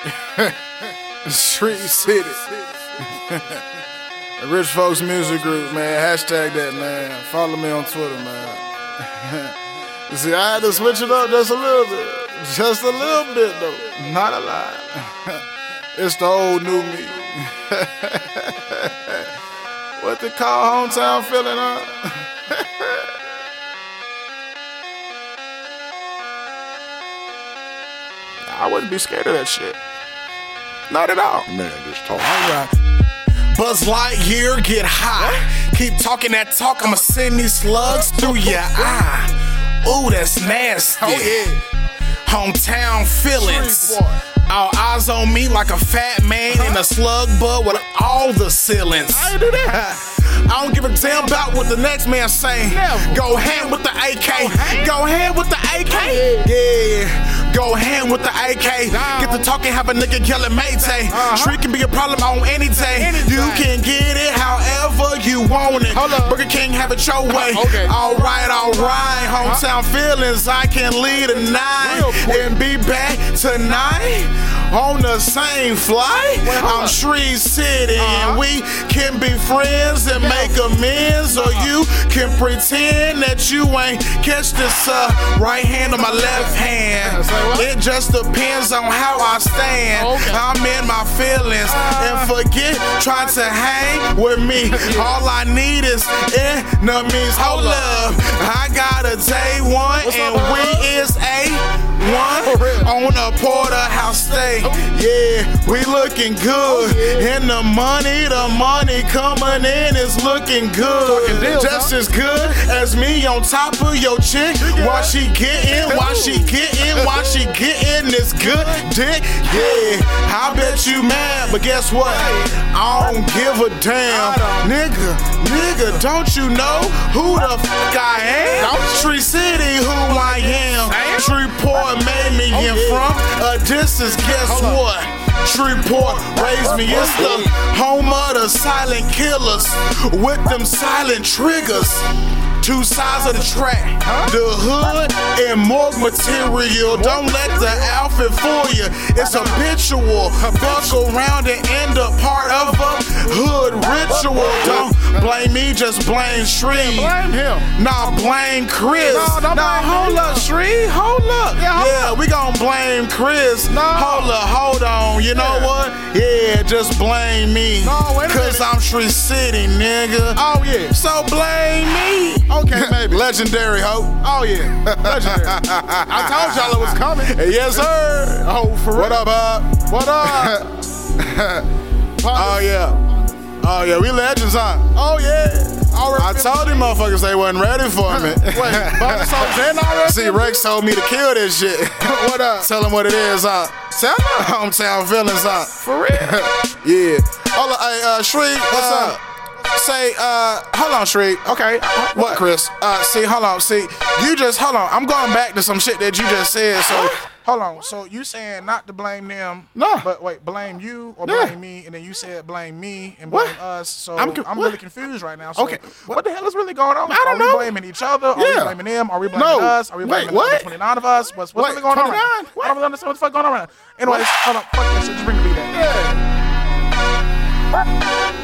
Shreve City. Rich Folkz Music Group, man. Hashtag that, man. Follow me on Twitter, man. See, I had to switch it up just a little bit. Just a little bit, though. Not a lot. it's the old new me. what they call hometown feeling, huh? I wouldn't be scared of that shit. Not at all. Man, just talk. Alright. Buzz Lightyear, get high. Keep talking that talk, I'ma send these slugs through your eye. Ooh, that's nasty. Oh, yeah. Hometown feelings. Street. All eyes on me like a fat man in a slug bud with all the ceilings. I ain't do that. I don't give a damn about what the next man say. Go hand with the AK. Go hand with the AK. Yeah. Go hand with the AK. Get to talking, have a nigga yelling Maytay. Uh-huh. Street can be a problem on any day. You can get it however you want it. Burger King have it your way. All right, all right. Hometown feelings. I can lead a night and be back tonight on the same flight. I'm up. Shreve City Uh-huh. and we can be friends and make amends, or you can pretend that you ain't catch this uh, right hand on my left hand. It just depends on how I stand. Okay. I'm in my feelings Uh. and forget trying to hang with me. All I need is enemies. Hold up, I got a day one What's and up, we is a one on a porterhouse stay. Yeah, we looking good. And the money, the money coming in is looking good. Deals, Just huh? as good as me on top of your chick. While she getting, while she getting, while she getting this good dick. Yeah, I bet you mad, but guess what? I don't give a damn. Nigga, nigga, don't you know who the fuck I am? Distance, guess what? Shreveport raised me. It's the home of the silent killers with them silent triggers. Two sides of the track, the hood and morgue material. Don't let the outfit fool you. It's habitual. Fuck around and end up part of a hood ritual. Don't blame me, just blame Shree. Blame him. Nah, blame Chris. No, don't nah, blame hold me. up, Shree. Hold up. Yeah, hold yeah we gon' blame Chris. No. Hold up, hold on. You know Yeah. what? Yeah, just blame me. No, wait a Cause minute. I'm Shreve City, nigga. Oh, yeah. So blame me. Okay, maybe. Legendary hope. Oh, yeah. Legendary. I told y'all it was coming. Yes, sir. Oh, for real. What up, Bob? What up? Oh yeah. Oh yeah, we legends, huh? Oh, yeah. I told them motherfuckers they wasn't ready for me. Wait, Bobby Soul's in already? See, Rex told me to kill this shit. what up? Tell him what it is, huh? Tell him. Hometown feelings, huh? For real. Yeah. Hold on, hey, uh, Shreek, What's uh, up? Say, uh, hold on, Shreek. Okay. What, Chris? Uh, see, hold on. See, you just hold on. I'm going back to some shit that you just said. So, hold on. So you saying not to blame them? No. But wait, blame you or Yeah. blame me? And then you said blame me and What? blame us. So I'm I'm, really confused right now. So Okay. What the hell is really going on? I don't Are know. we blaming each other? Are Yeah. we blaming them? Are we blaming No. us? Are we Wait, blaming what? the 29 of us? What's, what's Wait, really going on? 29? Right now? What? I don't really understand what the fuck going on right now. Anyways, hold on. Fuck that shit. Just bring beat in. Yeah.